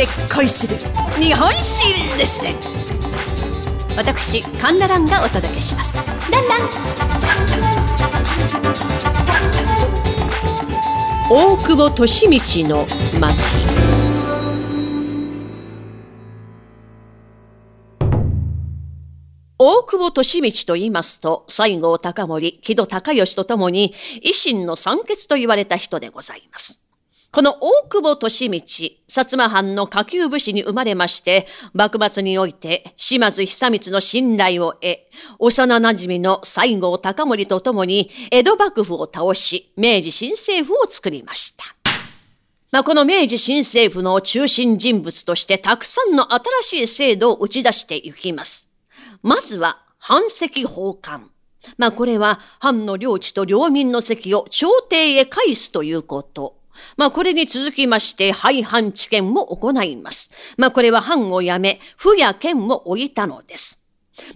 で恋する日本史レッスン私カンナランがお届けします。ランラン。大久保利通の巻。大久保利通と言いますと、西郷隆盛、木戸孝允とともに、維新の三傑と言われた人でございます。この大久保利道、薩摩藩の下級武士に生まれまして、幕末において島津久光の信頼を得、幼馴染の西郷隆盛と共に江戸幕府を倒し、明治新政府を作りました。まあ、この明治新政府の中心人物としてたくさんの新しい制度を打ち出していきます。まずは、藩籍奉還。まあ、これは、藩の領地と領民の席を朝廷へ返すということ。まあ、これに続きまして、廃藩置県も行います。まあ、これは藩を辞め、府や県を置いたのです。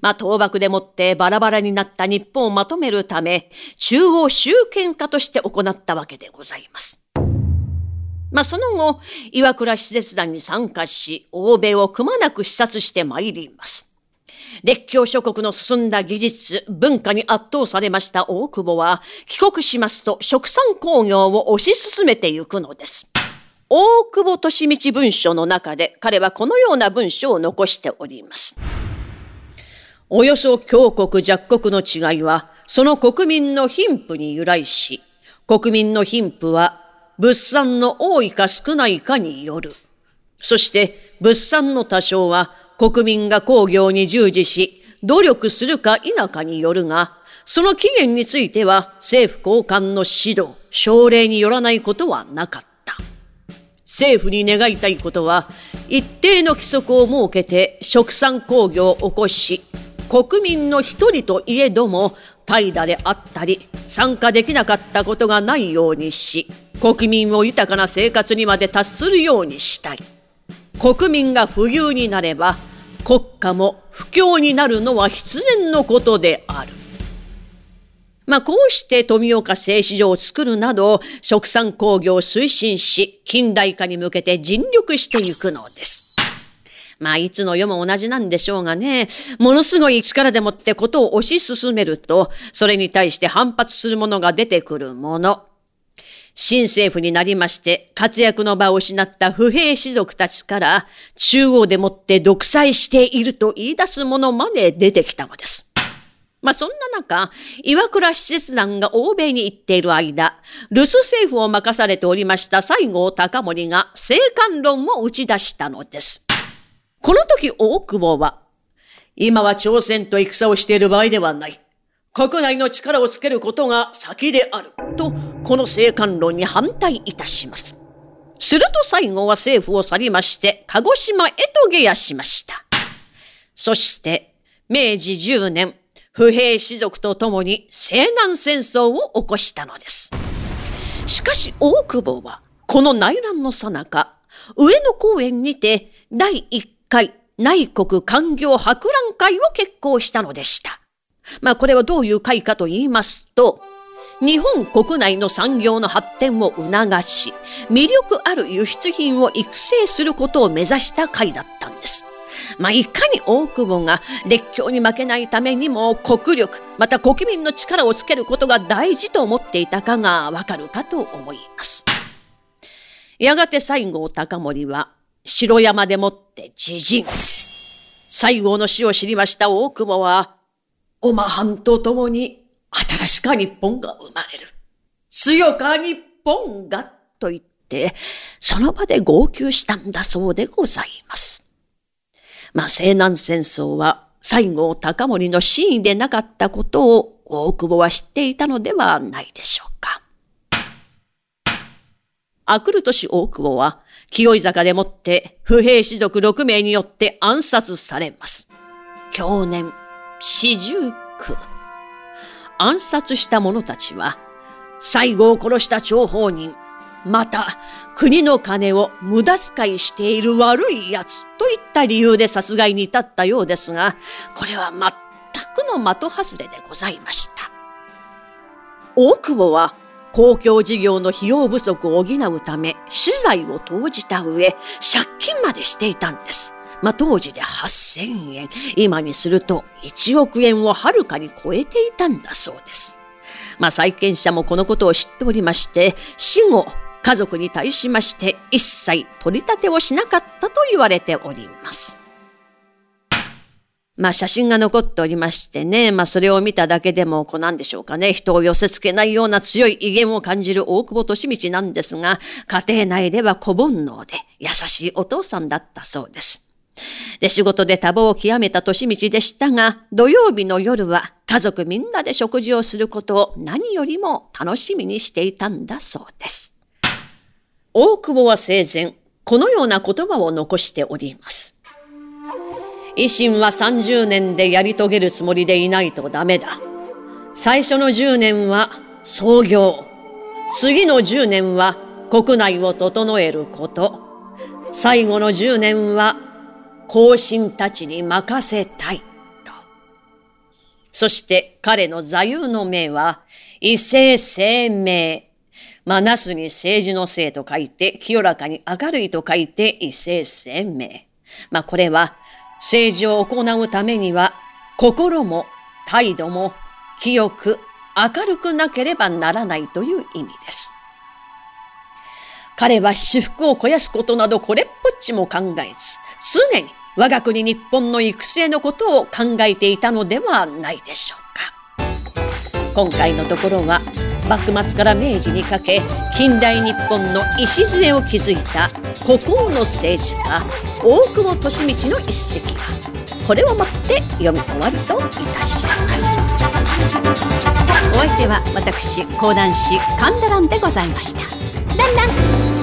まあ、倒幕でもってバラバラになった日本をまとめるため、中央集権化として行ったわけでございます。まあ、その後、岩倉使節団に参加し、欧米をくまなく視察してまいります。列強諸国の進んだ技術、文化に圧倒されました大久保は、帰国しますと食産工業を推し進めていくのです。大久保利道文書の中で彼はこのような文書を残しております。およそ強国弱国の違いは、その国民の貧富に由来し、国民の貧富は物産の多いか少ないかによる。そして物産の多少は国民が工業に従事し、努力するか否かによるが、その期限については政府高官の指導、奨励によらないことはなかった。政府に願いたいことは、一定の規則を設けて食産工業を起こし、国民の一人といえども怠惰であったり参加できなかったことがないようにし国民を豊かな生活にまで達するようにしたい国民が富裕になれば国家も不況になるのは必然のことである。まあ、こうして富岡製糸場を作るなど、食産工業を推進し、近代化に向けて尽力していくのです。まあ、いつの世も同じなんでしょうがね、ものすごい力でもってことを推し進めると、それに対して反発するものが出てくるもの。新政府になりまして活躍の場を失った不平士族たちから中央でもって独裁していると言い出すものまで出てきたのです。まあそんな中、岩倉使節団が欧米に行っている間、留守政府を任されておりました西郷隆盛が政官論を打ち出したのです。この時大久保は、今は朝鮮と戦をしている場合ではない。国内の力をつけることが先である。と、この政官論に反対いたします。すると最後は政府を去りまして、鹿児島へと下野しました。そして、明治10年、不平士族と共に西南戦争を起こしたのです。しかし大久保は、この内乱のさなか、上野公園にて第1回内国官業博覧会を決行したのでした。まあこれはどういう会かと言いますと、日本国内の産業の発展を促し、魅力ある輸出品を育成することを目指した会だったんです。まあ、いかに大久保が列強に負けないためにも国力、また国民の力をつけることが大事と思っていたかがわかるかと思います。やがて西郷隆盛は城山でもって自陣。西郷の死を知りました大久保は、おま藩と共に新しか日本が生まれる。強か日本が、と言って、その場で号泣したんだそうでございます。まあ、西南戦争は西郷隆盛の真意でなかったことを大久保は知っていたのではないでしょうか。あくる年大久保は、清井坂でもって不平士族6名によって暗殺されます。去年、四十九。暗殺した者たちは、西郷を殺した張本人、また国の金を無駄遣いしている悪い奴といった理由で殺害に至ったようですが、これは全くの的外れでございました。大久保は公共事業の費用不足を補うため、資材を投じた上、借金までしていたんです。まあ、当時で8000円、今にすると1億円をはるかに超えていたんだそうです。まあ、債権者もこのことを知っておりまして、死後、家族に対しまして一切取り立てをしなかったと言われております。まあ写真が残っておりましてね、まあそれを見ただけでも、こうなんでしょうかね、人を寄せ付けないような強い威厳を感じる大久保利道なんですが、家庭内では小煩悩で優しいお父さんだったそうです。で、仕事で多忙を極めた利道でしたが、土曜日の夜は家族みんなで食事をすることを何よりも楽しみにしていたんだそうです。大久保は生前、このような言葉を残しております。維新は30年でやり遂げるつもりでいないとダメだ。最初の10年は創業。次の10年は国内を整えること。最後の10年は後進たちに任せたい。と。そして彼の座右の銘は、異性生命。まあ、なすに政治の性と書いて、清らかに明るいと書いて、異性生命。まあ、これは、政治を行うためには、心も態度も清く明るくなければならないという意味です。彼は私服を肥やすことなどこれっぽっちも考えず、常に我が国日本の育成のことを考えていたのではないでしょうか。今回のところは、幕末から明治にかけ、近代日本の礎を築いた孤高の政治家、大久保利通の一席は、これをもって読み終わりといたします。お相手は私講談師神田蘭でございました。ランラン